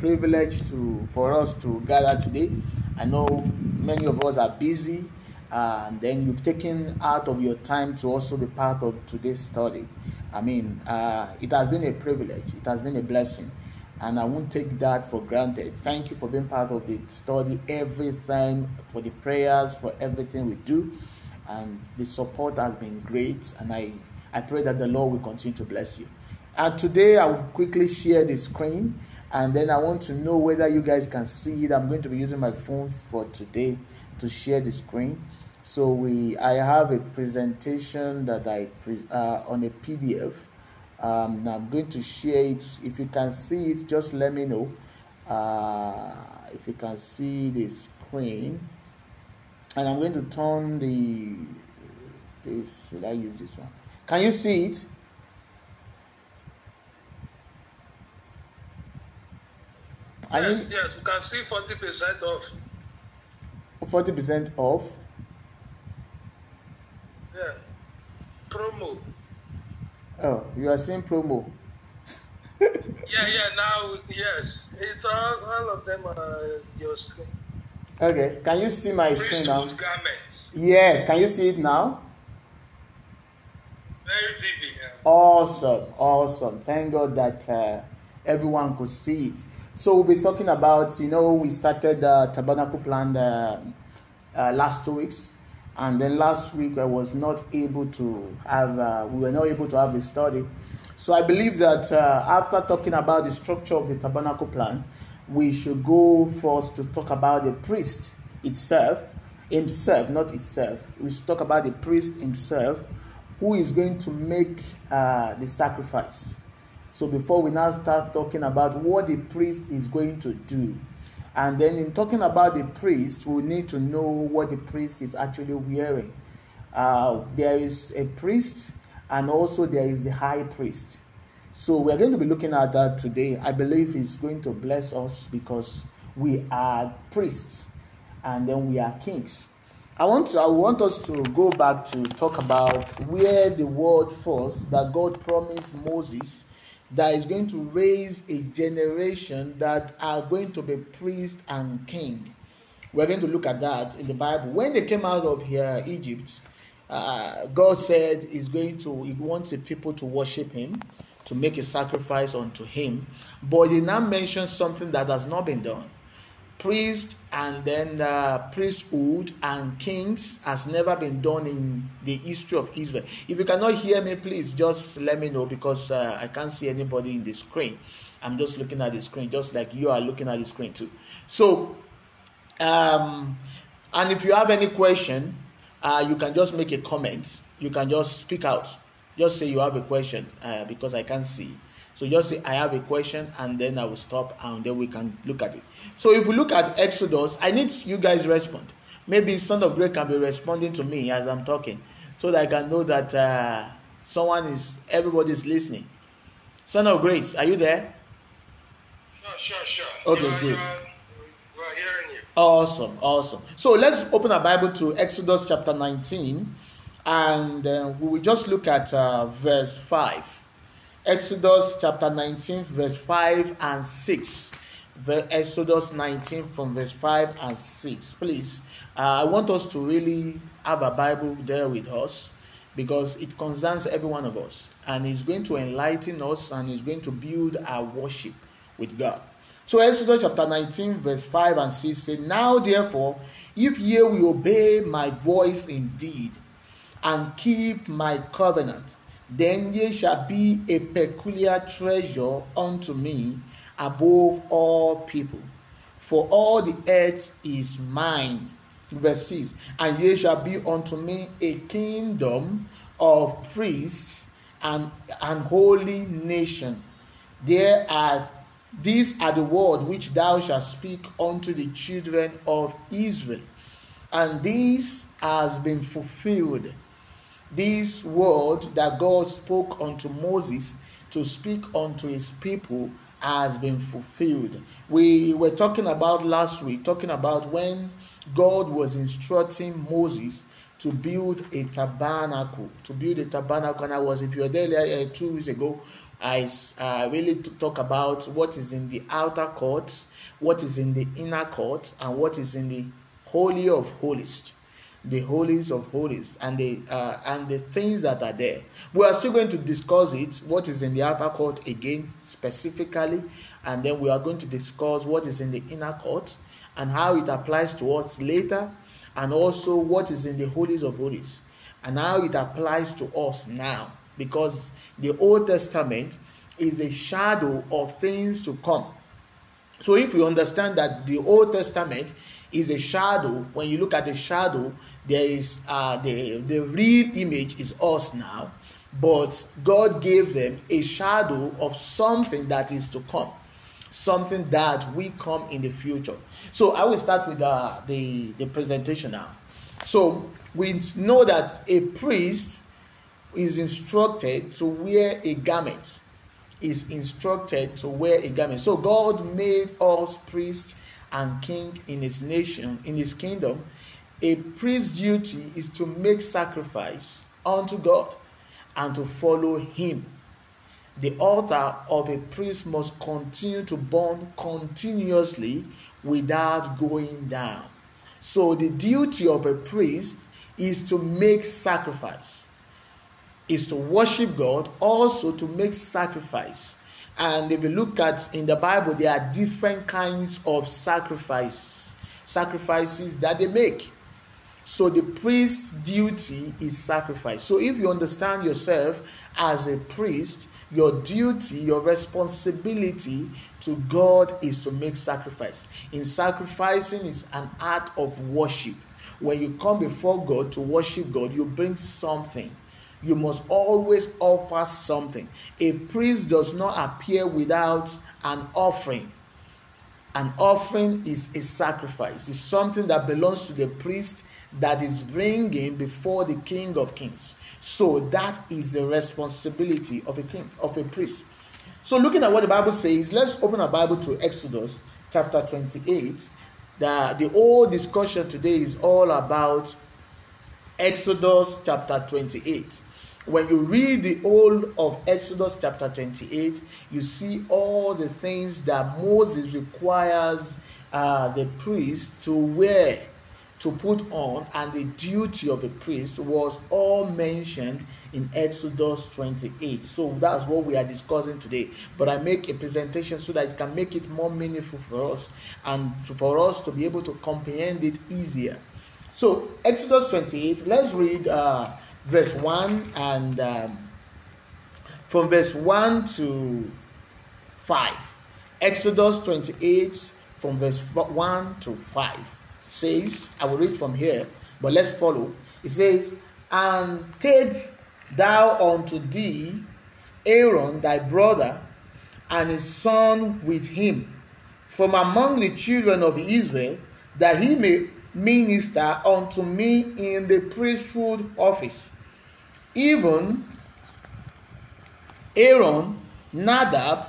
privilege to for us to gather today. I know many of us are busy, and then you've taken out of your time to also be part of today's study. I mean, uh, it has been a privilege. It has been a blessing, and I won't take that for granted. Thank you for being part of the study every time, for the prayers, for everything we do, and the support has been great. And I, I pray that the Lord will continue to bless you. And today I will quickly share the screen, and then I want to know whether you guys can see it. I'm going to be using my phone for today to share the screen. So we, I have a presentation that I pre, uh, on a PDF. Um, I'm going to share it. If you can see it, just let me know. Uh, if you can see the screen, and I'm going to turn the. This will I use this one? Can you see it? Yes, yes, we can see 40% off. 40% off? Yeah. Promo. Oh, you are seeing promo. yeah, yeah, now, yes. It's all, all of them are your screen. Okay, can you see my screen now? garments. Yes, can you see it now? Very vivid. Yeah. Awesome, awesome. Thank God that uh, everyone could see it. So we'll be talking about, you know, we started the tabernacle plan uh, uh, last two weeks, and then last week I was not able to have, uh, we were not able to have a study. So I believe that uh, after talking about the structure of the tabernacle plan, we should go first to talk about the priest itself, himself, not itself. We should talk about the priest himself, who is going to make uh, the sacrifice. So before we now start talking about what the priest is going to do, and then in talking about the priest, we need to know what the priest is actually wearing. Uh, there is a priest, and also there is the high priest. So we're going to be looking at that today. I believe it's going to bless us because we are priests, and then we are kings. I want to, I want us to go back to talk about where the word first that God promised Moses that is going to raise a generation that are going to be priest and king. We're going to look at that in the Bible. When they came out of here, Egypt, uh, God said He's going to, He wants the people to worship Him, to make a sacrifice unto Him. But He now mentions something that has not been done. Priest and then uh, priesthood and kings has never been done in the history of Israel. If you cannot hear me, please just let me know because uh, I can't see anybody in the screen. I'm just looking at the screen, just like you are looking at the screen too. So, um, and if you have any question, uh, you can just make a comment. You can just speak out. Just say you have a question uh, because I can't see. So just say, I have a question, and then I will stop, and then we can look at it. So if we look at Exodus, I need you guys respond. Maybe Son of Grace can be responding to me as I'm talking, so that I can know that uh, someone is, everybody is listening. Son of Grace, are you there? Sure, sure, sure. Okay, You're- good. you're- We're hearing you. Awesome, awesome. So let's open our Bible to Exodus chapter 19, and uh, we will just look at uh, verse 5. Exodus chapter 19, verse 5 and 6. Exodus 19 from verse 5 and 6. Please, uh, I want us to really have a Bible there with us because it concerns every one of us and it's going to enlighten us and it's going to build our worship with God. So Exodus chapter 19, verse 5 and 6 say, Now therefore, if ye will obey my voice indeed, and keep my covenant, then ye shall be a peculiar treasure unto me above all people. For all the earth is mine. Verse 6 And ye shall be unto me a kingdom of priests and an holy nation. There are these are the word which thou shalt speak unto the children of Israel, and this has been fulfilled. This word that God spoke unto Moses to speak unto his people has been fulfilled. We were talking about last week, talking about when God was instructing Moses to build a tabernacle, to build a tabernacle. And I was, if you were there uh, two weeks ago, I uh, really talk about what is in the outer court, what is in the inner court, and what is in the holy of holies the holies of holies and the uh, and the things that are there. We are still going to discuss it what is in the outer court again specifically and then we are going to discuss what is in the inner court and how it applies to us later and also what is in the holies of holies and how it applies to us now. Because the old testament is a shadow of things to come. So if you understand that the old testament is a shadow. When you look at the shadow there is uh, the the real image is us now but god gave them a shadow of something that is to come something that will come in the future. So i will start with uh, the the presentation now. So we know that a priest is instructed to wear a garment. Is instructed to wear a garment. So god made us priests and king in his nation, in his kingdom, a priest's duty is to make sacrifice unto God and to follow him. The altar of a priest must continue to burn continuously without going down. So, the duty of a priest is to make sacrifice, is to worship God, also to make sacrifice and if you look at in the Bible, there are different kinds of sacrifice, sacrifices that they make. So the priest's duty is sacrifice. So if you understand yourself as a priest, your duty, your responsibility to God is to make sacrifice. In sacrificing is an act of worship. When you come before God to worship God, you bring something you must always offer something. A priest does not appear without an offering. An offering is a sacrifice, it's something that belongs to the priest that is bringing before the King of Kings. So that is the responsibility of a king, of a priest. So looking at what the Bible says, let's open our Bible to Exodus chapter 28. The, the whole discussion today is all about Exodus chapter 28 when you read the whole of Exodus chapter 28, you see all the things that Moses requires uh, the priest to wear, to put on, and the duty of a priest was all mentioned in Exodus 28. So that's what we are discussing today. But I make a presentation so that it can make it more meaningful for us and for us to be able to comprehend it easier. So, Exodus 28, let's read. Uh, verse 1 and um, from verse 1 to 5. Exodus 28 from verse 1 to 5 says, I will read from here, but let's follow. It says, And take thou unto thee Aaron thy brother and his son with him from among the children of Israel, that he may minister unto me in the priesthood office even Aaron, Nadab,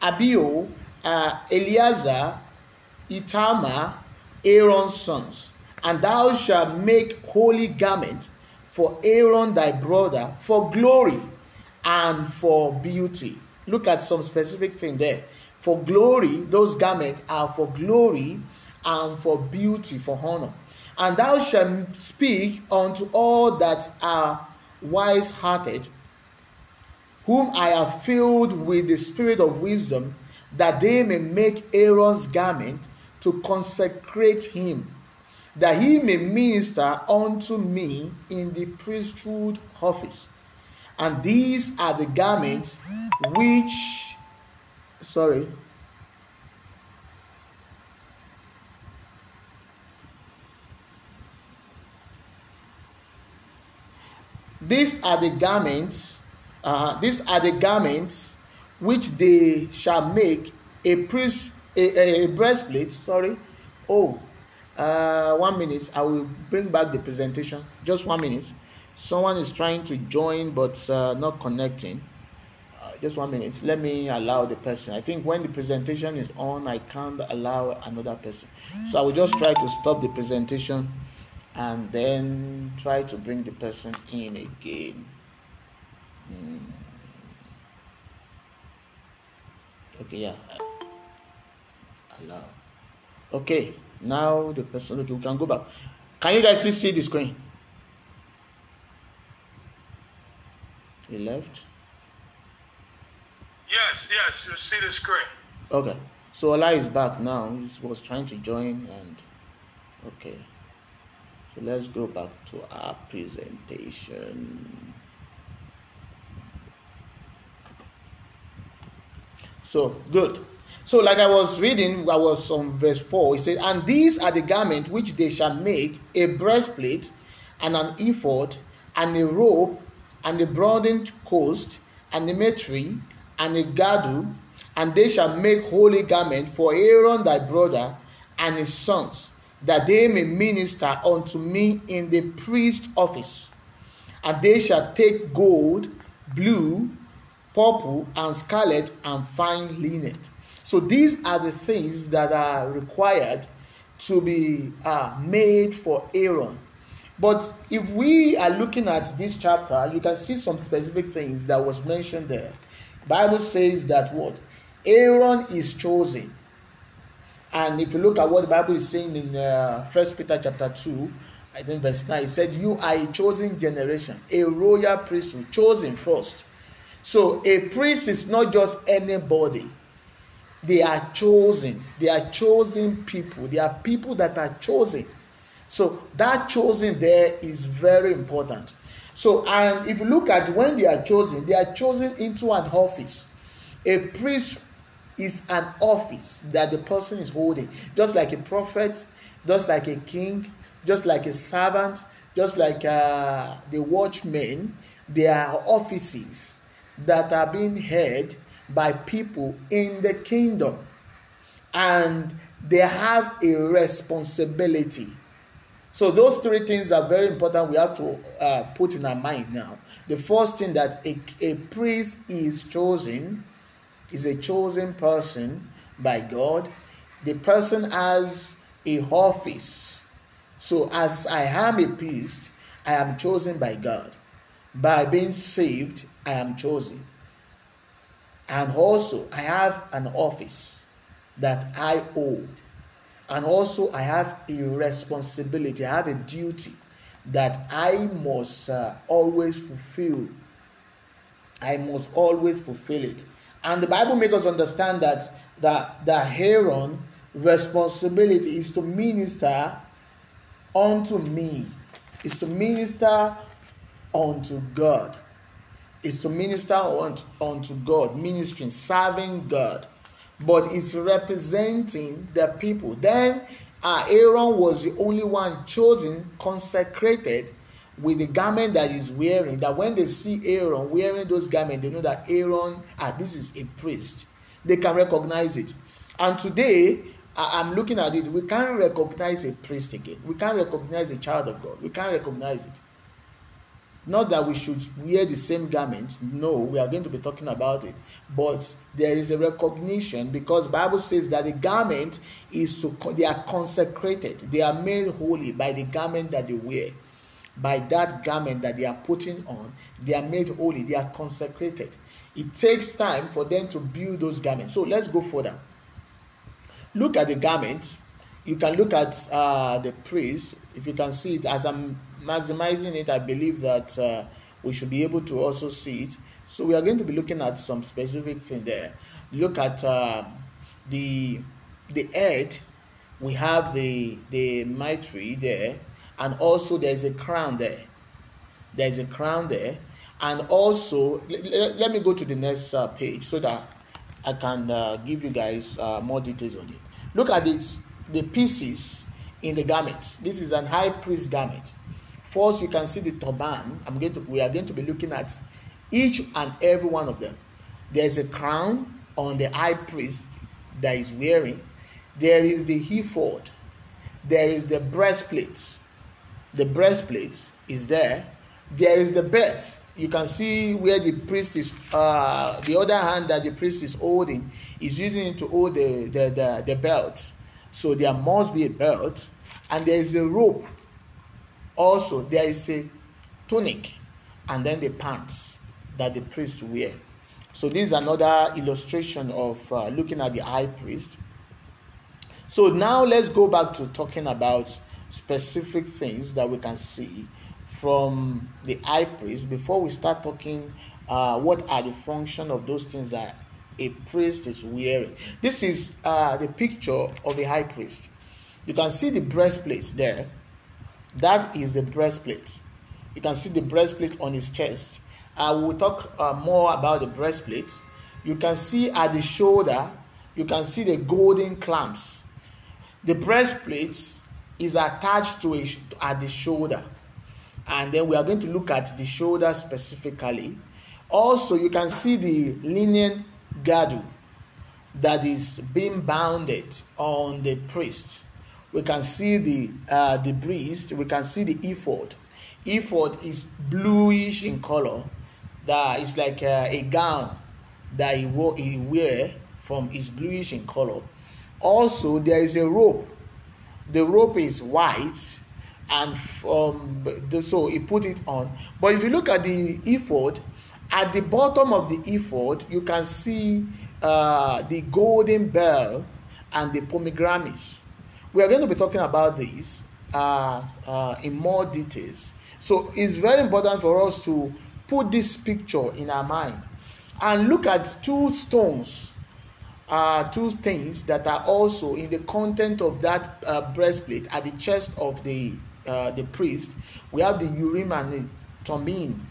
Abihu, uh, Eleazar, Ithamar, Aaron's sons. And thou shalt make holy garment for Aaron thy brother for glory and for beauty. Look at some specific thing there. For glory, those garments are for glory and for beauty, for honor. And thou shalt speak unto all that are wise hearted, whom I have filled with the spirit of wisdom, that they may make Aaron's garment to consecrate him, that he may minister unto me in the priesthood office. And these are the garments which, sorry, These are the garments, uh, these are the garments which they shall make a priest a, a, breastplate. Sorry. Oh, uh, one minute. I will bring back the presentation. Just one minute. Someone is trying to join but uh, not connecting. Uh, just one minute. Let me allow the person. I think when the presentation is on, I can't allow another person. So I will just try to stop the presentation and then try to bring the person in again. Hmm. Okay, yeah. Allow. Okay, now the person. Okay, we can go back. Can you guys see the screen? He left. Yes, yes, you see the screen. Okay, so Allah is back now. He was trying to join and okay. So let's go back to our presentation. So good. So, like I was reading, I was on verse 4. It said, And these are the garments which they shall make a breastplate, and an ephod, and a robe, and a broadened coast, and a mitre, and a girdle, and they shall make holy garment for Aaron thy brother and his sons, that they may minister unto me in the priest office. And they shall take gold, blue, purple, and scarlet, and fine linen. So these are the things that are required to be uh, made for Aaron. But if we are looking at this chapter, you can see some specific things that was mentioned there. Bible says that what Aaron is chosen. And if you look at what the Bible is saying in uh, First Peter chapter 2, I think verse 9, it said, You are a chosen generation, a royal priesthood, chosen first. So a priest is not just anybody. They are chosen. They are chosen people. They are people that are chosen. So that chosen there is very important. So, and if you look at when they are chosen, they are chosen into an office. A priest is an office that the person is holding, just like a prophet, just like a king, just like a servant, just like uh, the watchmen. They are offices that are being held by people in the kingdom. And they have a responsibility. So those three things are very important we have to uh, put in our mind now. The first thing that a, a priest is chosen is a chosen person by god the person has a office so as i am a priest i am chosen by god by being saved i am chosen and also I have an office that I hold. And also I have a responsibility, I have a duty that I must uh, always fulfill. I must always fulfill it. And the Bible makes us understand that that the Aaron responsibility is to minister unto me, is to minister unto God. Is to minister unto unto God, ministering, serving God, but is representing the people. Then uh, Aaron was the only one chosen, consecrated with the garment that he's wearing. That when they see Aaron wearing those garments, they know that Aaron, ah, this is a priest. They can recognize it. And today, I'm looking at it, we can't recognize a priest again. We can't recognize a child of God. We can't recognize it. Not that we should wear the same garment. No, we are going to be talking about it. But there is a recognition because Bible says that the garment is to they are consecrated. They are made holy by the garment that they wear. By that garment that they are putting on, they are made holy. They are consecrated. It takes time for them to build those garments. So let's go further. Look at the garment. You can look at uh, the priest. If you can see it as I'm maximizing it, I believe that uh, we should be able to also see it. So we are going to be looking at some specific thing there. Look at uh, the the head. We have the the mitre there, and also there's a crown there. There's a crown there, and also let, me go to the next uh, page so that I can uh, give you guys uh, more details on it. Look at this, the pieces in the garment. This is an high priest garment. First, you can see the turban. I'm going to. We are going to be looking at each and every one of them. There is a crown on the high priest that is wearing. There is the ephod. There is the breastplate. The breastplate is there. There is the belt. You can see where the priest is. Uh, the other hand that the priest is holding is using it to hold the the, the, the belt. So there must be a belt, and there is a rope also, there is a tunic and then the pants that the priest wear. So this is another illustration of uh, looking at the high priest. So now let's go back to talking about specific things that we can see from the high priest before we start talking uh, what are the function of those things that a priest is wearing. This is uh, the picture of a high priest. You can see the breastplate there. That is the breastplate. You can see the breastplate on his chest. Uh, we will talk uh, more about the breastplate. You can see at the shoulder, you can see the golden clamps. The breastplate is attached to it at the shoulder. And then we are going to look at the shoulder specifically. Also, you can see the linen girdle that is being bounded on the priest. We can see the uh, the breast. We can see the ephod. Ephod is bluish in color. That is like uh, a gown that he, wore, he wear from is bluish in color. Also, there is a rope. The rope is white, and from the, so he put it on. But if you look at the ephod, at the bottom of the ephod, you can see uh, the golden bell and the pomegranates. We are going to be talking about this uh, uh, in more details. So it's very important for us to put this picture in our mind and look at two stones, uh, two things that are also in the content of that uh, breastplate at the chest of the uh, the priest. We have the Urim and the Thummim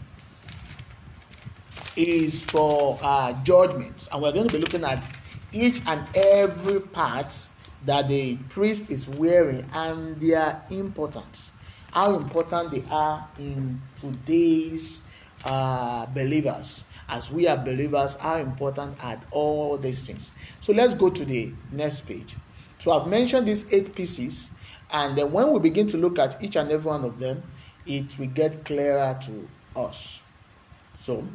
is for uh, judgments, and we're going to be looking at each and every part that the priest is wearing and their importance, how important they are in today's uh, believers. As we are believers, how important are all these things. So let's go to the next page. So I've mentioned these eight pieces, and then when we begin to look at each and every one of them, it will get clearer to us. So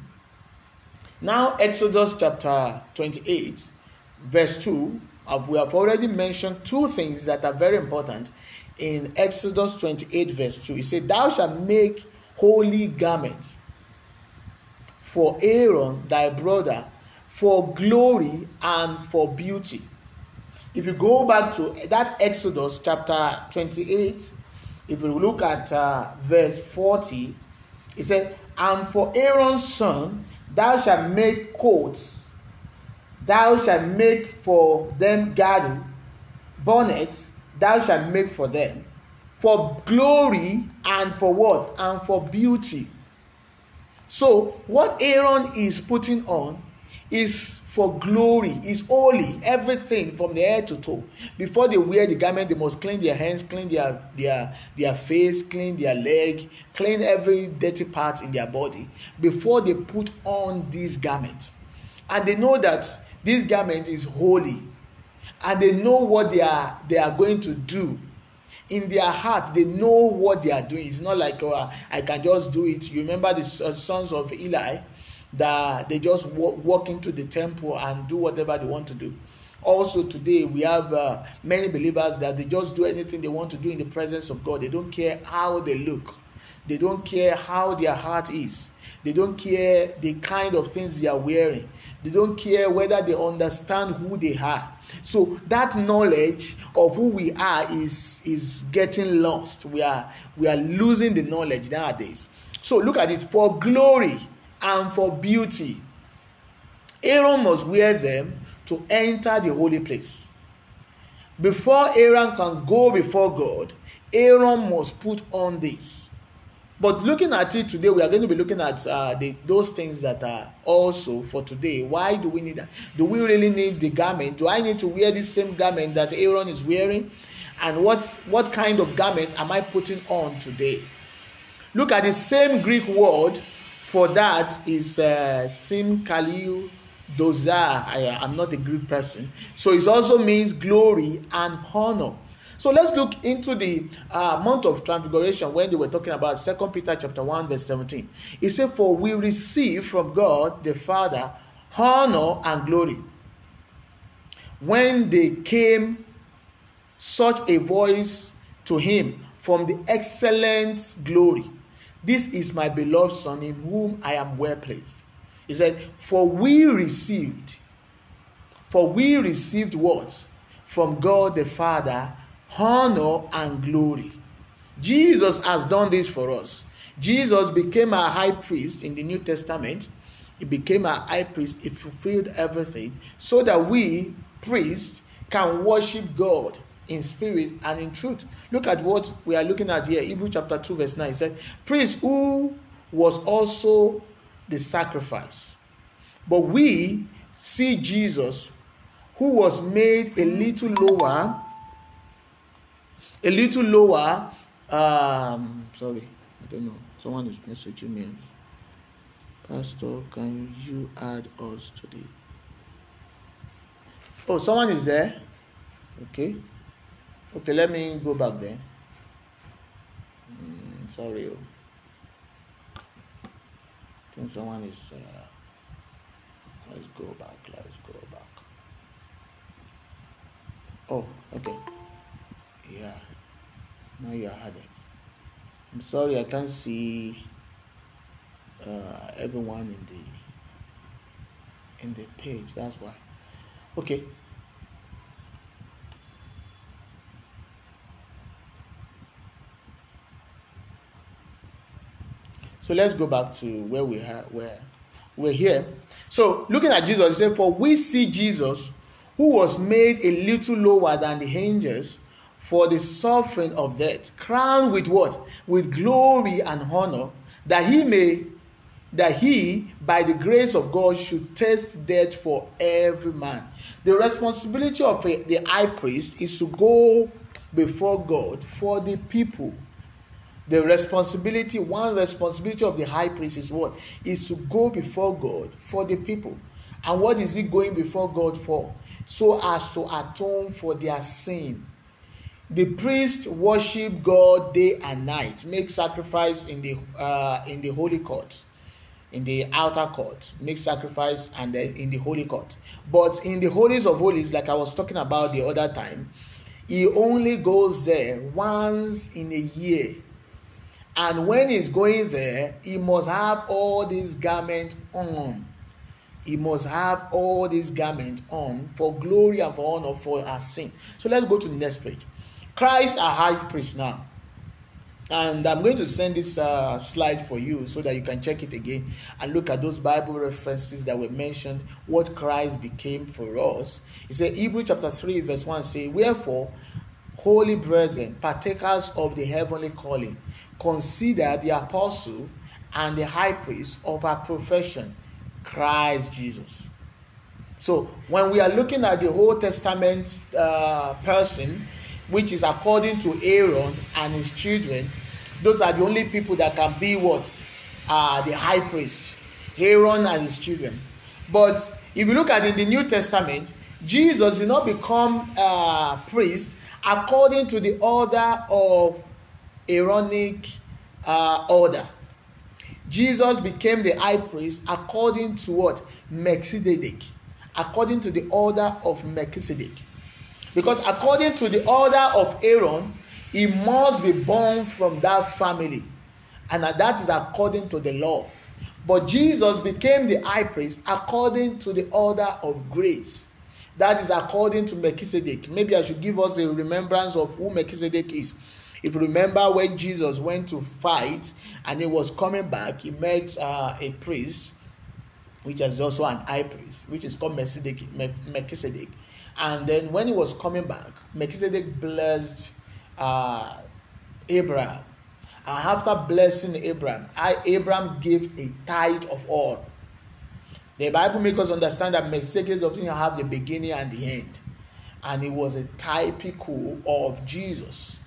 now, Exodus chapter 28, verse 2, uh, we have already mentioned two things that are very important in Exodus 28, verse 2. It said, Thou shalt make holy garments for Aaron thy brother for glory and for beauty. If you go back to that Exodus chapter 28, if you look at uh, verse 40, he said, And for Aaron's son, thou shalt make coats, thou shalt make for them girdle, bonnets, thou shalt make for them, for glory and for what? And for beauty. So, what Aaron is putting on is for glory, is holy, everything from the head to toe. Before they wear the garment, they must clean their hands, clean their, their, their face, clean their leg, clean every dirty part in their body before they put on this garment. And they know that this garment is holy. And they know what they are they are going to do in their heart they know what they are doing it's not like oh, i can just do it you remember the sons of eli that they just walk, walk into the temple and do whatever they want to do. Also, today we have uh, many believers that they just do anything they want to do in the presence of God. They don't care how they look, they don't care how their heart is, they don't care the kind of things they are wearing, they don't care whether they understand who they are. So that knowledge of who we are is is getting lost. We are we are losing the knowledge nowadays. So look at it for glory and for beauty. Aaron must wear them to enter the holy place. Before Aaron can go before God, Aaron must put on this. But looking at it today, we are going to be looking at uh, the, those things that are also for today. Why do we need that? Do we really need the garment? Do I need to wear the same garment that Aaron is wearing? And what, what kind of garment am I putting on today? Look at the same Greek word for that is uh, Tim Khalil Dozar. I, am not a Greek person. So it also means glory and honor. So let's look into the uh, mount of transfiguration when they were talking about Second Peter chapter 1, verse 17. It said, For we receive from God the Father honor and glory. When they came such a voice to him from the excellent glory this is my beloved Son, in whom I am well pleased. He said, For we received, for we received what? From God the Father, honor and glory. Jesus has done this for us. Jesus became our high priest in the New Testament. He became our high priest. He fulfilled everything so that we, priests, can worship God in spirit and in truth. Look at what we are looking at here. Hebrew chapter 2, verse 9 said, Priest who was also the sacrifice. But we see Jesus, who was made a little lower, a little lower. Um, sorry, I don't know. Someone is messaging me. Pastor, can you add us to the. Oh, someone is there? Okay. Okay, let me go back there. Mm, sorry. Oh. I think someone is. Uh, let's go back. Let's go back. Oh, okay. Yeah. Now you are added. I'm sorry, I can't see uh, everyone in the in the page. That's why. Okay. So let's go back to where we are, where we're here. So looking at Jesus, he said, For we see Jesus, who was made a little lower than the angels for the suffering of death, crowned with what? With glory and honor, that he may that he, by the grace of God, should taste death for every man. The responsibility of a, the high priest is to go before God for the people. The responsibility one responsibility of the high priest is what? Is to go before god for the people. And what is he going before god for? So as to atone for their sin the priest worship god day and night make sacrifice in the uh, in the holy court in the outer court make sacrifice and then in the holy court but in the holies of holies like i was talking about the other time he only goes there once in a year and when he's going there, he must have all these garments on. He must have all these garments on for glory and for honor for our sin. So let's go to the next page. Christ, our high priest now. And I'm going to send this uh, slide for you so that you can check it again and look at those Bible references that were mentioned, what Christ became for us. He said, Hebrew chapter 3, verse 1 say, Wherefore, holy brethren, partakers of the heavenly calling, consider the apostle and the high priest of our profession, Christ Jesus. So, when we are looking at the Old Testament uh, person, which is according to Aaron and his children, those are the only people that can be what? Uh, the high priest, Aaron and his children. But if you look at in the New Testament, Jesus did not become a uh, priest according to the order of Aaronic uh, order. Jesus became the high priest according to what? Melchizedek. According to the order of Melchizedek. Because according to the order of Aaron, he must be born from that family. And that is according to the law. But Jesus became the high priest according to the order of grace. That is according to Melchizedek. Maybe I should give us a remembrance of who Melchizedek is. If you remember when Jesus went to fight and he was coming back, he met uh, a priest, which is also an high priest, which is called Melchizedek. And then when he was coming back, Melchizedek blessed uh, Abraham. And after blessing Abraham, I, Abraham gave a tithe of all. The Bible makes us understand that Melchizedek doesn't have the beginning and the end. And he was a typical of Jesus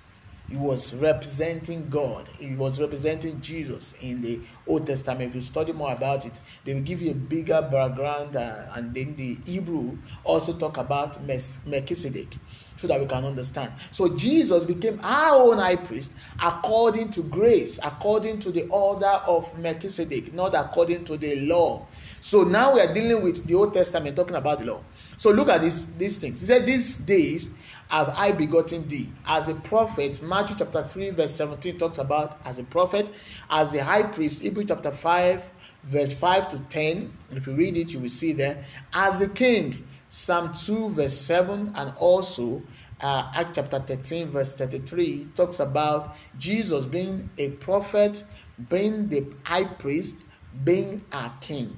he was representing God. He was representing Jesus in the Old Testament. If you study more about it, they will give you a bigger background, uh, and then the Hebrew also talk about Melchizedek so that we can understand. So Jesus became our own high priest according to grace, according to the order of Melchizedek, not according to the law. So now we are dealing with the Old Testament, talking about the law. So look at these, these things. He said, These days have I begotten thee. As a prophet, Matthew chapter 3, verse 17 talks about as a prophet, as a high priest, Hebrew chapter 5, verse 5 to 10. If you read it, you will see there. As a king, Psalm 2, verse 7, and also uh, Act chapter 13, verse 33, talks about Jesus being a prophet, being the high priest, being a king.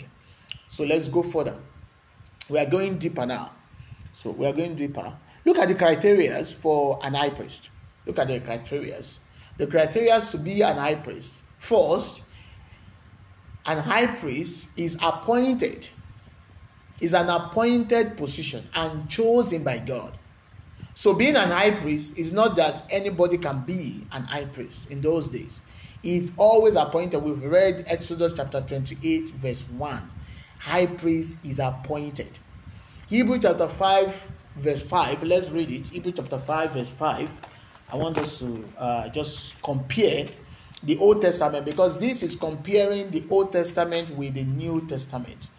So let's go further. We are going deeper now. So we are going deeper. Look at the criteria for an high priest. Look at the criteria. The criteria to be an high priest. First, an high priest is appointed, is an appointed position and chosen by God. So being an high priest is not that anybody can be an high priest in those days. It's always appointed. We've read Exodus chapter 28, verse 1. High priest is appointed. Hebrew chapter 5, verse 5. Let's read it. Hebrew chapter 5, verse 5. I want us to uh, just compare the Old Testament because this is comparing the Old Testament with the New Testament.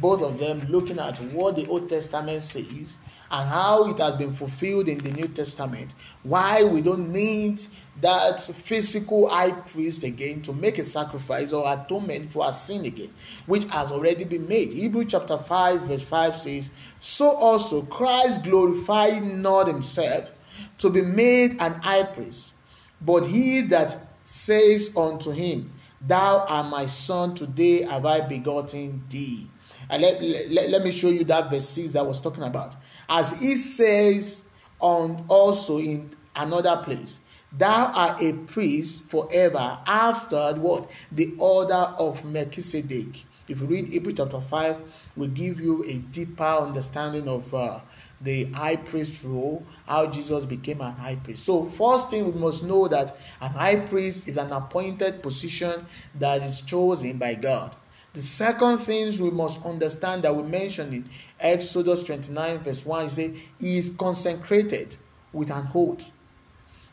Both of them looking at what the Old Testament says and how it has been fulfilled in the New Testament. Why we don't need that physical high priest again to make a sacrifice or atonement for our sin again, which has already been made. Hebrew chapter 5, verse 5 says, So also Christ glorified not himself to be made an high priest, but he that says unto him, Thou art my son, today have I begotten thee. Let, let, let me show you that verse 6 that I was talking about. As he says on also in another place, Thou art a priest forever after what? The order of Melchizedek. If you read Hebrew chapter 5, will give you a deeper understanding of uh, the high priest role, how Jesus became an high priest. So, first thing we must know that an high priest is an appointed position that is chosen by God. The second things we must understand that we mentioned in Exodus 29, verse 1, is say he is consecrated with an oath.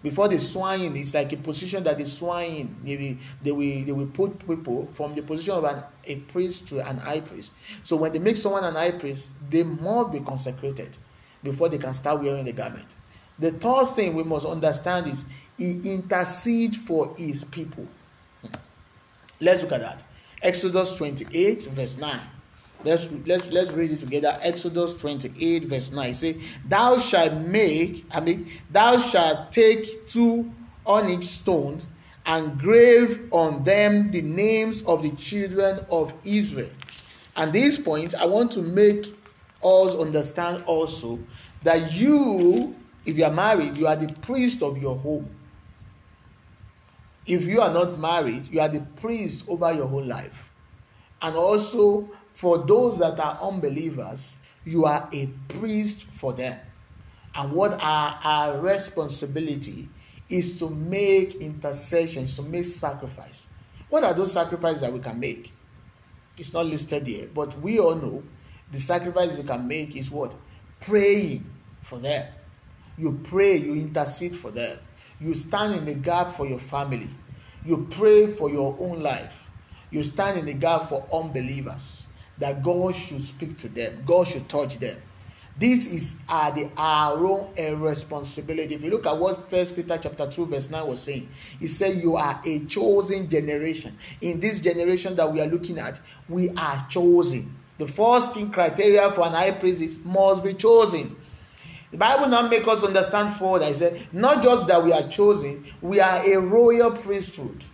Before the swine, it's like a position that the swine they will, they will they will put people from the position of an, a priest to an high priest. So when they make someone an high priest, they must be consecrated before they can start wearing the garment. The third thing we must understand is he intercedes for his people. Hmm. Let's look at that. Exodus 28, verse 9. Let's, let's, let's read it together. Exodus 28, verse 9. Say, Thou shalt make, I mean, thou shalt take two onyx stones and grave on them the names of the children of Israel. And these points, I want to make us understand also that you, if you are married, you are the priest of your home. If you are not married, you are the priest over your whole life. And also, for those that are unbelievers, you are a priest for them. And what our, our responsibility is to make intercessions, to make sacrifice. What are those sacrifices that we can make? It's not listed here, but we all know the sacrifice we can make is what? Praying for them. You pray, you intercede for them. You stand in the gap for your family. You pray for your own life. You stand in the gap for unbelievers that God should speak to them, God should touch them. This is uh, the, our own uh, responsibility. If you look at what First Peter chapter 2, verse 9 was saying, he said, You are a chosen generation. In this generation that we are looking at, we are chosen. The first thing criteria for an high priest is must be chosen. The Bible now make us understand further. I said, not just that we are chosen, we are a royal priesthood.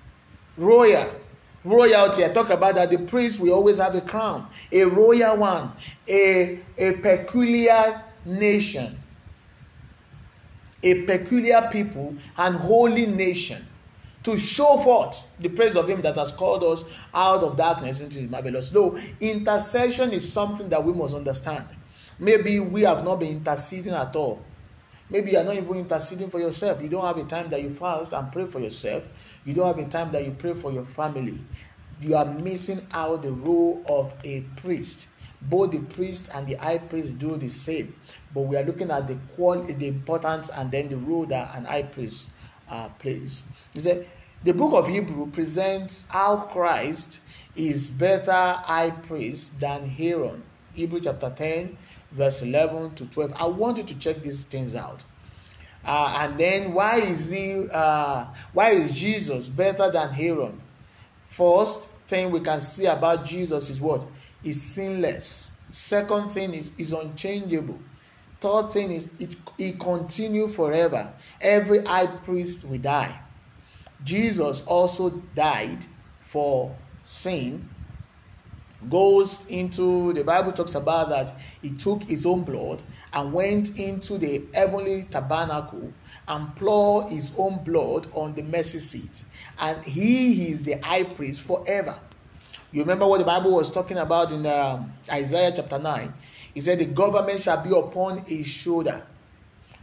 Royal. Royalty. I talk about that the priest will always have a crown, a royal one, a, a peculiar nation, a peculiar people, and holy nation to show forth the praise of him that has called us out of darkness into his marvelous. Though intercession is something that we must understand. Maybe we have not been interceding at all. Maybe you are not even interceding for yourself. You don't have a time that you fast and pray for yourself. You don't have a time that you pray for your family. You are missing out the role of a priest. Both the priest and the high priest do the same, but we are looking at the quality, the importance, and then the role that an high priest uh, plays. He said, the book of Hebrew presents how Christ is better high priest than Aaron. Hebrew chapter 10, verse 11 to 12. I want you to check these things out. Uh, and then why is he uh, why is Jesus better than Aaron? First, thing we can see about Jesus is what? Is sinless. Second thing is is unchangeable. Third thing is it he continue forever. Every high priest will die. Jesus also died for sin. Goes into the Bible talks about that he took his own blood and went into the heavenly tabernacle and pour his own blood on the mercy seat. And he is the high priest forever. You remember what the Bible was talking about in um, Isaiah chapter 9? He said, The government shall be upon his shoulder.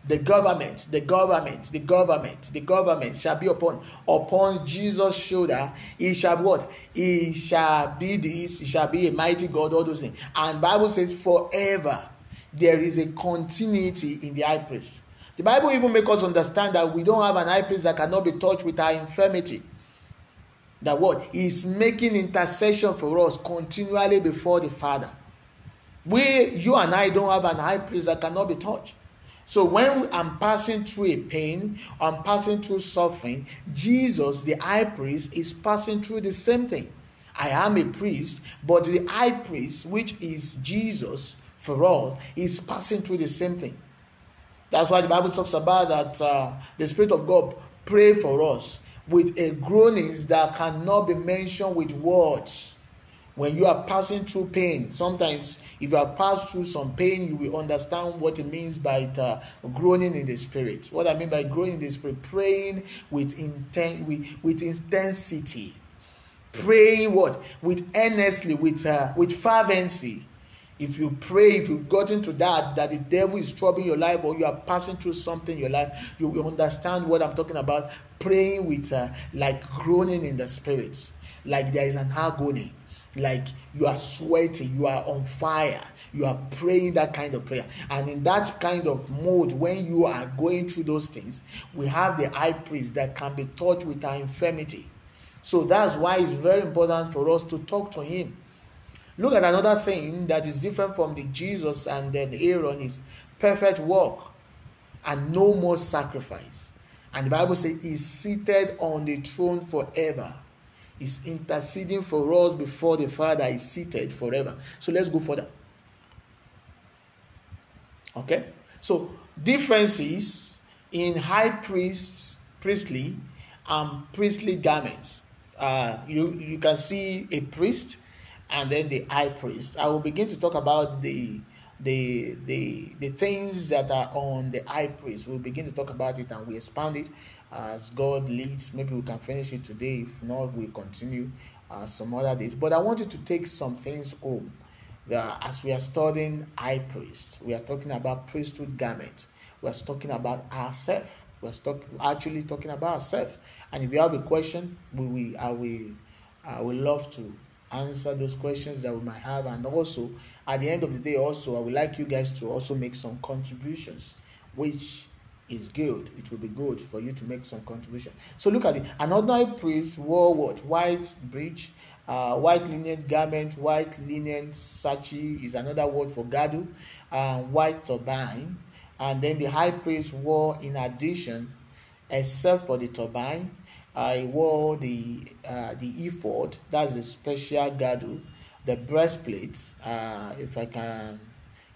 The government, the government, the government, the government shall be upon upon Jesus' shoulder. He shall what? He shall be this, he shall be a mighty God, all those things. And Bible says, forever there is a continuity in the high priest. The Bible even makes us understand that we don't have an high priest that cannot be touched with our infirmity. That what is making intercession for us continually before the Father. We, you and I, don't have an high priest that cannot be touched. So when I'm passing through a pain, I'm passing through suffering, Jesus, the high priest, is passing through the same thing. I am a priest, but the high priest, which is Jesus for us, is passing through the same thing. That's why the Bible talks about that uh, the Spirit of God pray for us with a groanings that cannot be mentioned with words. When you are passing through pain, sometimes if you have passed through some pain, you will understand what it means by uh, groaning in the spirit. What I mean by groaning in the spirit, praying with intent, with, with intensity, praying what? With earnestly, with uh, with fervency. If you pray, if you've gotten to that, that the devil is troubling your life or you are passing through something in your life, you will understand what I'm talking about. Praying with, uh, like groaning in the spirits, like there is an agony, like you are sweating, you are on fire, you are praying that kind of prayer. And in that kind of mode, when you are going through those things, we have the high priest that can be touched with our infirmity. So that's why it's very important for us to talk to him Look at another thing that is different from the Jesus and then Aaron is perfect work and no more sacrifice. And the Bible says he's seated on the throne forever. He's interceding for us before the Father is seated forever. So let's go further. Okay? So differences in high priests, priestly, and priestly garments. Uh, you, you can see a priest and then the high priest. I will begin to talk about the the the the things that are on the high priest. We'll begin to talk about it and we expand it as God leads. Maybe we can finish it today. If not, we'll continue uh, some other days. But I want you to take some things home. That as we are studying high priest, we are talking about priesthood garment. We are talking about ourselves. We are talk, actually talking about ourselves. And if you have a question, we, we I will I will love to answer those questions that we might have. And also at the end of the day also i would like you guys to also make some contributions which is good. It will be good for you to make some contribution. So look at it. An ordinary priest wore what? White breech uh, white linen garment white linen sachi is another word for gadu uh, white turban and then the high priest wore in addition except for the turban I wore the uh, the ephod, that's the special girdle, the breastplate. Uh, if I can,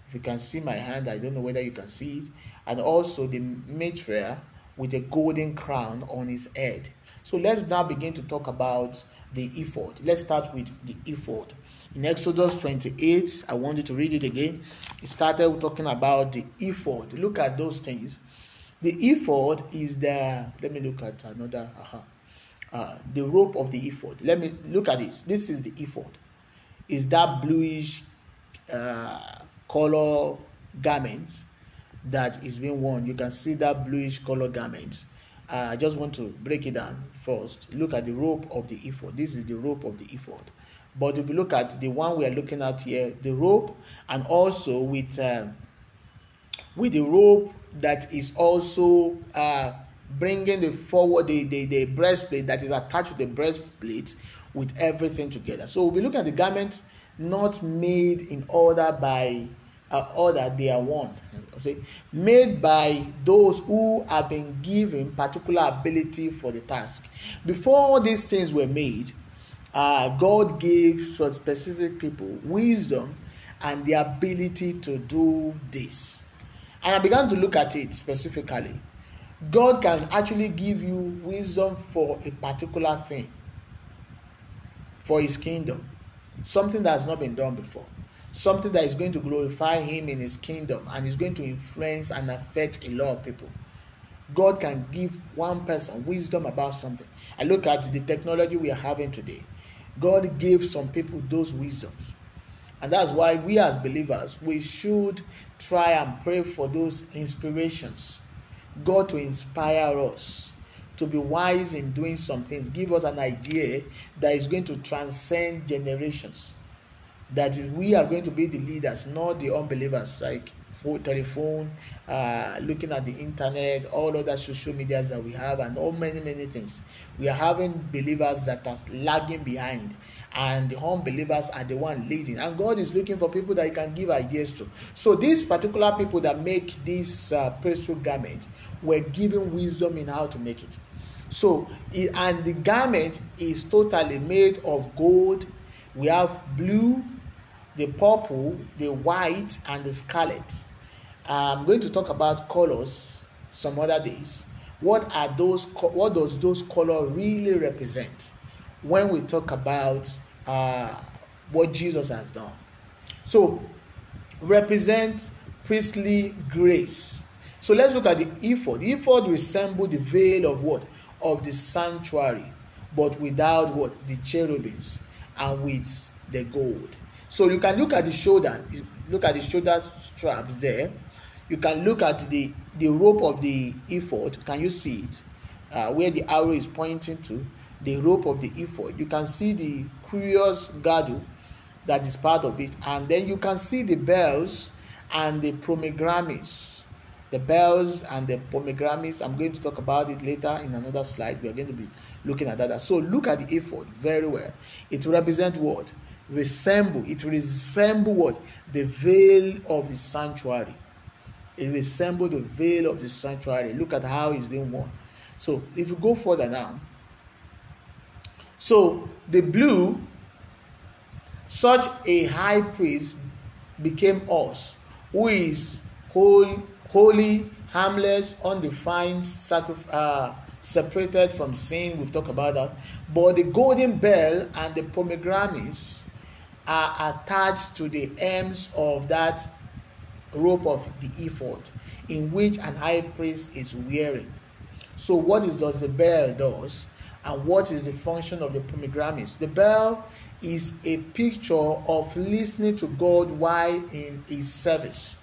if you can see my hand, I don't know whether you can see it, and also the mitre with a golden crown on his head. So let's now begin to talk about the ephod. Let's start with the ephod. In Exodus 28, I want you to read it again. It started talking about the ephod. Look at those things the ephod is the, let me look at another, uh-huh, uh, the rope of the ephod. Let me look at this. This is the ephod. Is that bluish uh, color garment that is being worn. You can see that bluish color garment. Uh, I just want to break it down first. Look at the rope of the ephod. This is the rope of the ephod. But if you look at the one we are looking at here, the rope, and also with uh, with the rope that is also uh, bringing the forward the, the, the breastplate that is attached to the breastplate with everything together. So we'll be looking at the garment not made in order by uh, order they are one. Okay? Made by those who have been given particular ability for the task. Before these things were made, uh, God gave specific people wisdom and the ability to do this. And I began to look at it specifically. God can actually give you wisdom for a particular thing, for His kingdom, something that has not been done before, something that is going to glorify Him in His kingdom and is going to influence and affect a lot of people. God can give one person wisdom about something. I look at the technology we are having today. God gave some people those wisdoms. And that's why we as believers, we should try and pray for those inspirations. God to inspire us to be wise in doing some things. Give us an idea that is going to transcend generations. That is, we are going to be the leaders, not the unbelievers. Like phone, telephone, uh, looking at the internet, all other social medias that we have, and all many, many things. We are having believers that are lagging behind, and the unbelievers are the one leading. And God is looking for people that He can give ideas to. So these particular people that make this uh, priesthood garment were given wisdom in how to make it. So, and the garment is totally made of gold. We have blue, the purple, the white, and the scarlet. I'm going to talk about colors some other days. What are those? What does those colors really represent when we talk about uh, what Jesus has done? So, represent priestly grace. So let's look at the ephod. The ephod resemble the veil of what? Of the sanctuary, but without what? The cherubims and with the gold. So you can look at the shoulder. Look at the shoulder straps there you can look at the the rope of the ephod can you see it uh, where the arrow is pointing to the rope of the ephod. You can see the curious girdle that is part of it. And then you can see the bells and the pomegranates the bells and the pomegranates i'm going to talk about it later in another slide. We are going to be looking at that. So look at the ephod very well. It represents what? Resemble it resemble what? The veil of the sanctuary. It resembles the veil of the sanctuary. Look at how it's being worn. So if you go further now, so the blue, such a high priest became us, who is holy, holy harmless, undefined, sacri- uh, separated from sin. We've talked about that. But the golden bell and the pomegranates are attached to the ends of that rope of the ephod in which an high priest is wearing. So what is does the bell does and what is the function of the pomegranates? The bell is a picture of listening to God while in his service.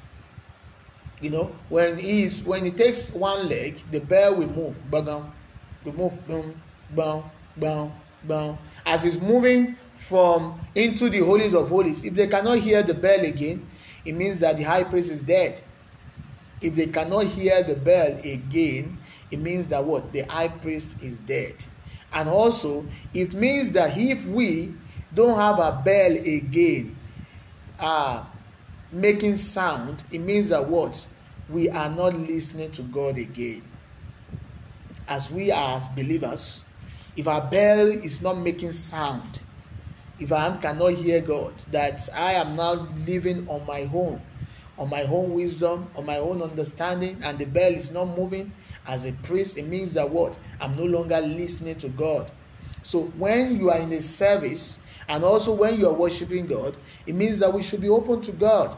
You know, when he is when he takes one leg, the bell will move, bang, will move, boom, bang, bang, bang. As he's moving from into the holies of holies, if they cannot hear the bell again, it means that the high priest is dead. If they cannot hear the bell again, it means that what? The high priest is dead. And also, it means that if we don't have a bell again, uh, making sound, it means that what? We are not listening to God again. As we are as believers, if our bell is not making sound, if I cannot hear God, that I am now living on my own, on my own wisdom, on my own understanding, and the bell is not moving as a priest, it means that what? I'm no longer listening to God. So when you are in a service, and also when you are worshiping God, it means that we should be open to God.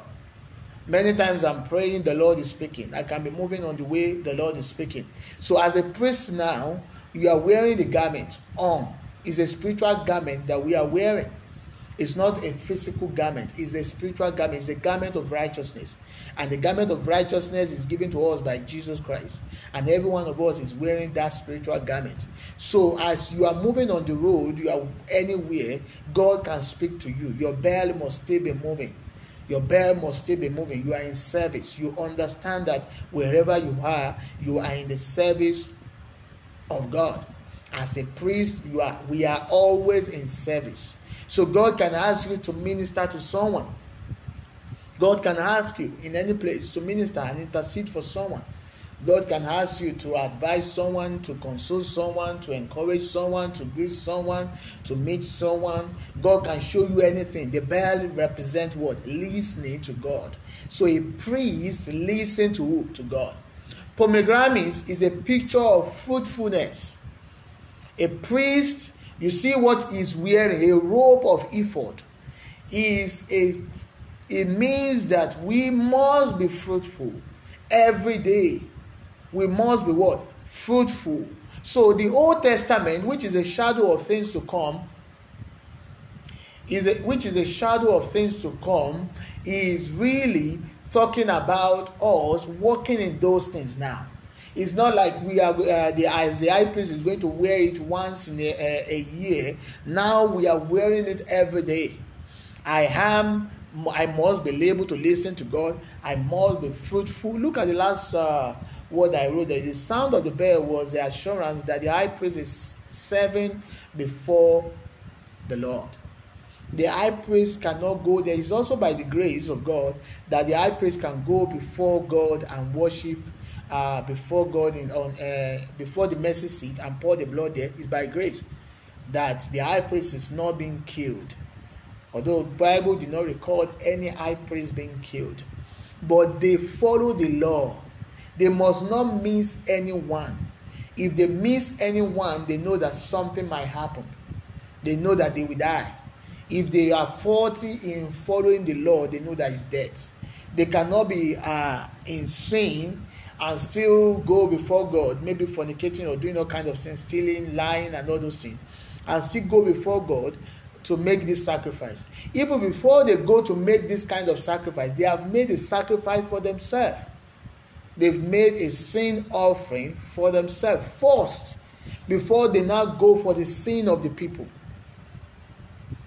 Many times I'm praying, the Lord is speaking. I can be moving on the way the Lord is speaking. So as a priest now, you are wearing the garment on is a spiritual garment that we are wearing. It's not a physical garment, it's a spiritual garment, it's a garment of righteousness. And the garment of righteousness is given to us by Jesus Christ. And every one of us is wearing that spiritual garment. So as you are moving on the road, you are anywhere, God can speak to you. Your bell must still be moving. Your bell must still be moving. You are in service. You understand that wherever you are, you are in the service of God as a priest you are we are always in service so god can ask you to minister to someone god can ask you in any place to minister and intercede for someone God can ask you to advise someone, to console someone, to encourage someone, to greet someone, to meet someone. God can show you anything. The bell represents what? Listening to God. So a priest listen to? To God. Pomegranates is a picture of fruitfulness. A priest, you see what he's wearing, a robe of ephod, is a it means that we must be fruitful every day we must be what? Fruitful. So the Old Testament, which is a shadow of things to come, is a, which is a shadow of things to come, is really talking about us walking in those things now. It's not like we are uh, the as the high priest is going to wear it once in a, a, a year. Now we are wearing it every day. I am. I must be able to listen to God. I must be fruitful. Look at the last uh, what I wrote there. The sound of the bell was the assurance that the high priest is serving before the Lord. The high priest cannot go there. It's also by the grace of God that the high priest can go before God and worship uh, before God in on uh, before the mercy seat and pour the blood there is by grace that the high priest is not being killed. Although Bible did not record any high priest being killed, but they follow the law they must not miss anyone. If they miss anyone, they know that something might happen. They know that they will die. If they are faulty in following the law, they know that it's death. They cannot be uh, insane and still go before God, maybe fornicating or doing all kind of things, stealing, lying, and all those things, and still go before God to make this sacrifice. Even before they go to make this kind of sacrifice, they have made a sacrifice for themselves they've made a sin offering for themselves first before they now go for the sin of the people.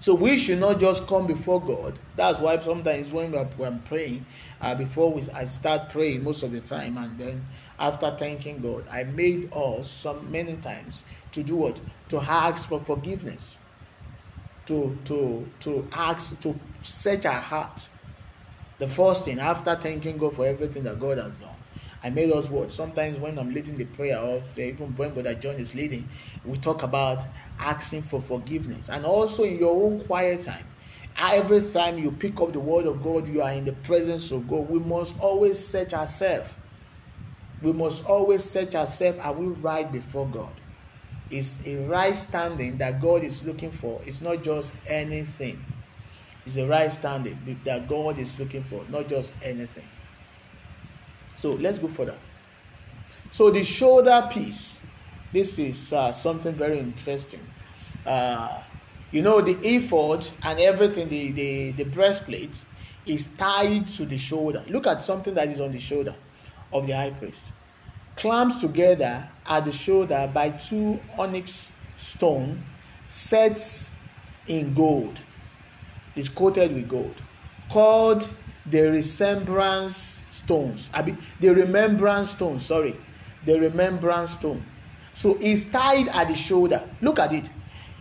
So we should not just come before God. That's why sometimes when I'm praying, uh, before we, I start praying most of the time, and then after thanking God, I made us some many times to do what? To ask for forgiveness, to to to ask to search our heart. The first thing after thanking God for everything that God has done I made us what? Sometimes when I'm leading the prayer of even when Brother John is leading, we talk about asking for forgiveness. And also in your own quiet time, every time you pick up the word of God, you are in the presence of God. We must always search ourselves. We must always search ourselves are we right before God? It's a right standing that God is looking for. It's not just anything. It's a right standing that God is looking for, not just anything. So let's go further. So the shoulder piece, this is uh, something very interesting. Uh, you know, the ephod and everything, the, the, the breastplate is tied to the shoulder. Look at something that is on the shoulder of the high priest. Clamps together at the shoulder by two onyx stone set in gold. It's coated with gold. Called the resemblance stones. Abi the remembrance stone sorry. The remembrance stone. So it's tied at the shoulder. Look at it.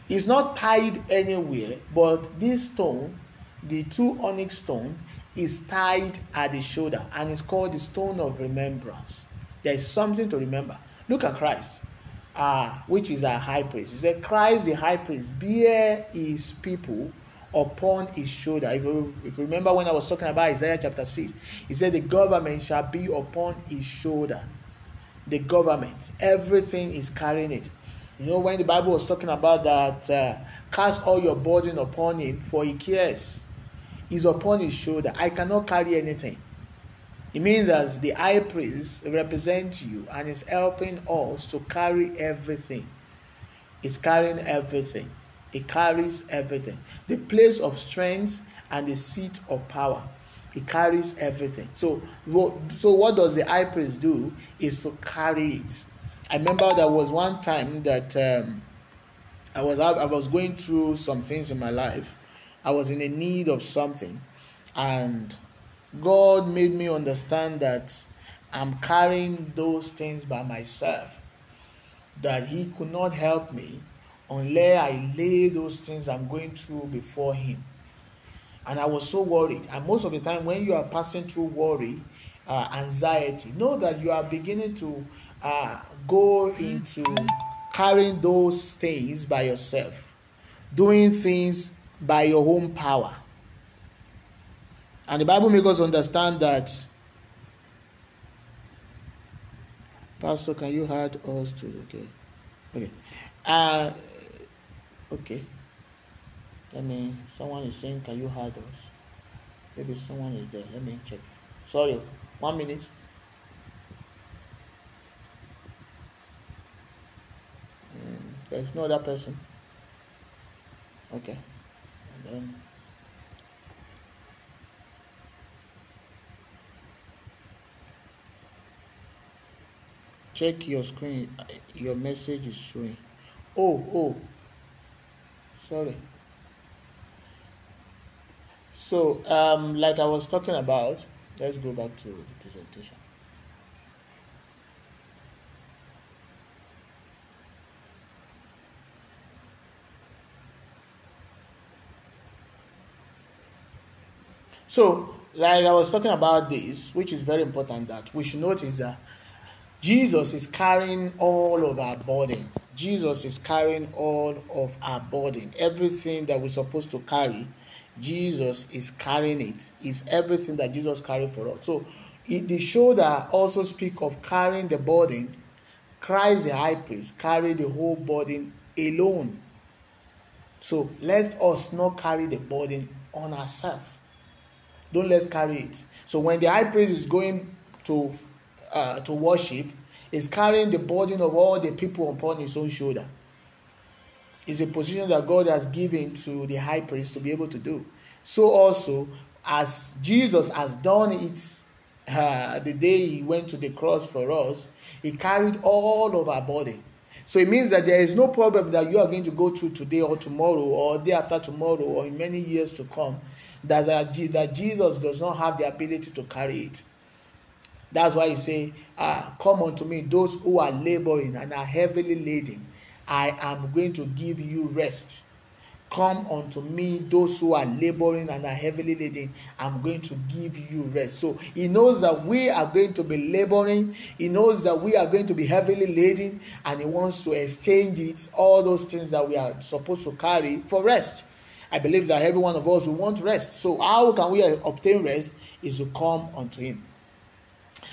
It's not tied anywhere but this stone the two onyx stone is tied at the shoulder and it's called the stone of remembrance. There is something to remember. Look at christ. Uh, which is our high priest. He said christ the high priest bear his people upon his shoulder. If you, if you remember when I was talking about Isaiah chapter 6, he said, The government shall be upon his shoulder. The government, everything is carrying it. You know, when the Bible was talking about that, uh, cast all your burden upon him, for he cares. He's upon his shoulder. I cannot carry anything. It means that the high priest represents you and is helping us to carry everything. He's carrying everything. It carries everything. The place of strength and the seat of power. It carries everything. So, so what does the high priest do? Is to carry it. I remember there was one time that um, I was I was going through some things in my life. I was in a need of something, and God made me understand that I'm carrying those things by myself. That He could not help me unless I lay those things I'm going through before Him. And I was so worried. And most of the time, when you are passing through worry, uh, anxiety. Know that you are beginning to uh, go into carrying those things by yourself, doing things by your own power. And the Bible makes us understand that. Pastor, can you add us to okay? Okay. Uh, okay. Let me. Someone is saying, "Can you add us?" Maybe someone is there. Let me check. Sorry, one minute. Mm, there's no other person. Okay. And then. Check your screen. Your message is showing. Oh, oh. Sorry. So, um, like I was talking about, let's go back to the presentation. So, like I was talking about this, which is very important that we should notice that Jesus is carrying all of our burden. Jesus is carrying all of our burden. Everything that we're supposed to carry, Jesus is carrying it. It's everything that Jesus carried for us. So it, the shoulder also speak of carrying the burden. Christ the high priest carried the whole burden alone. So let us not carry the burden on ourselves. Don't let's carry it. So when the high priest is going to uh, to worship, is carrying the burden of all the people upon his own shoulder. It's a position that God has given to the high priest to be able to do. So also, as Jesus has done it uh, the day he went to the cross for us, he carried all of our body. So it means that there is no problem that you are going to go through today or tomorrow or day after tomorrow or in many years to come that, that Jesus does not have the ability to carry it. That's why he say, ah, Come unto me, those who are laboring and are heavily laden. I am going to give you rest. Come unto me, those who are laboring and are heavily laden. I'm going to give you rest. So he knows that we are going to be laboring. He knows that we are going to be heavily laden, and he wants to exchange it, all those things that we are supposed to carry, for rest. I believe that every one of us will want rest. So how can we obtain rest? Is to come unto him.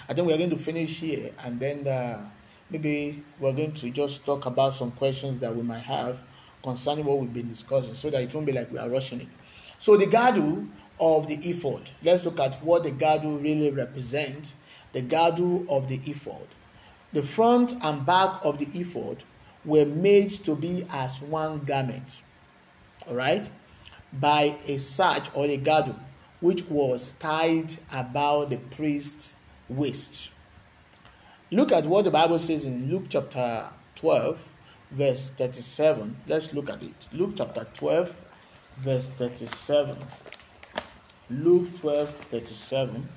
I think we are going to finish here and then uh, maybe we're going to just talk about some questions that we might have concerning what we've been discussing so that it won't be like we are rushing it. So the girdle of the ephod. Let's look at what the girdle really represents. The girdle of the ephod. The front and back of the ephod were made to be as one garment. All right? By a sash or a girdle which was tied about the priest's waste. Look at what the Bible says in Luke chapter 12, verse 37. Let's look at it. Luke chapter 12, verse 37. Luke 12, 37.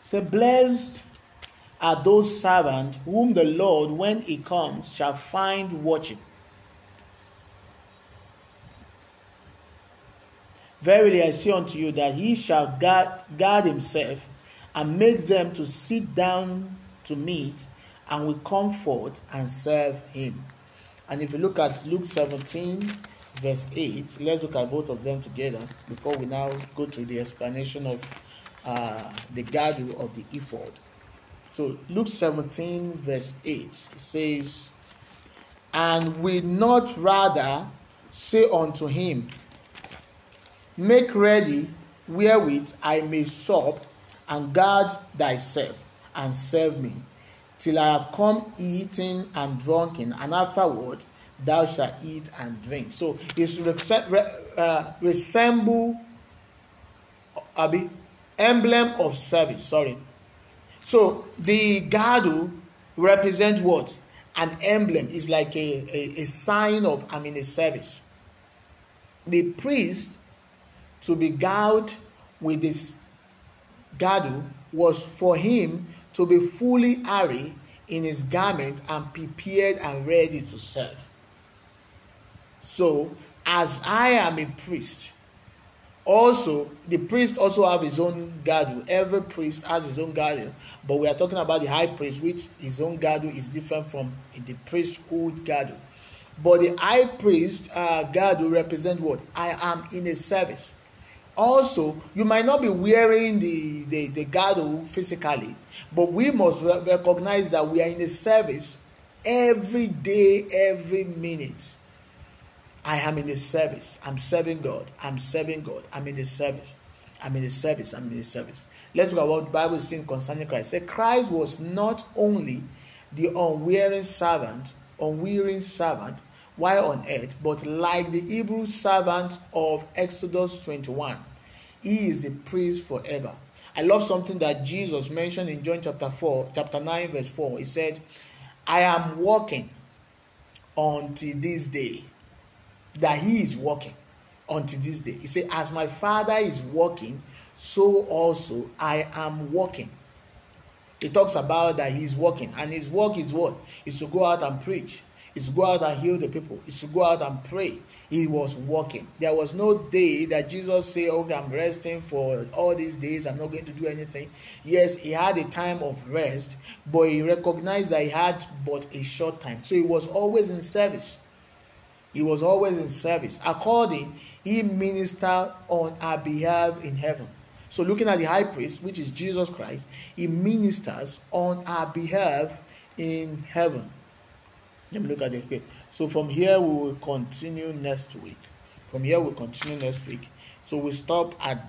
Say, blessed are those servants whom the Lord, when he comes, shall find watching. Verily I say unto you that he shall guard, guard himself and make them to sit down to meat and will comfort and serve him. And if you look at Luke 17, verse 8, let's look at both of them together before we now go to the explanation of uh, the girdle of the ephod. So Luke 17, verse 8 says, And we not rather say unto him, Make ready wherewith I may sup, and guard thyself, and serve me, till I have come eating and drunken, and afterward thou shalt eat and drink. So it uh, resemble emblem of service. Sorry. So the girdle represent what? An emblem is like a, a, a sign of I'm in a service. The priest to be gouged with this girdle was for him to be fully arrayed in his garment and prepared and ready to serve. So, as I am a priest, also the priest also have his own girdle. Every priest has his own girdle, but we are talking about the high priest, which his own girdle is different from the priesthood girdle. But the high priest uh, girdle represent what? I am in a service. Also, you might not be wearing the, the, the girdle physically, but we must re- recognize that we are in a service every day, every minute. I am in a service. I'm serving God. I'm serving God. I'm in the service. I'm in the service. I'm in the service. Let's look at what the Bible is saying concerning Christ. Say Christ was not only the unwearing servant, unwearying servant while on earth, but like the Hebrew servant of Exodus 21, he is the priest forever. I love something that Jesus mentioned in John chapter 4, chapter 9, verse 4. He said, I am walking until this day. That he is walking until this day. He said, As my father is walking, so also I am walking. He talks about that he's walking, and his work is what? Is to go out and preach is go out and heal the people, is to go out and pray. He was working. There was no day that Jesus said, Okay, I'm resting for all these days, I'm not going to do anything. Yes, he had a time of rest, but he recognized that he had but a short time. So he was always in service. He was always in service. According, he ministered on our behalf in heaven. So, looking at the high priest, which is Jesus Christ, he ministers on our behalf in heaven. Let me look at it. Okay. So from here we will continue next week. From here we'll continue next week. So we stop at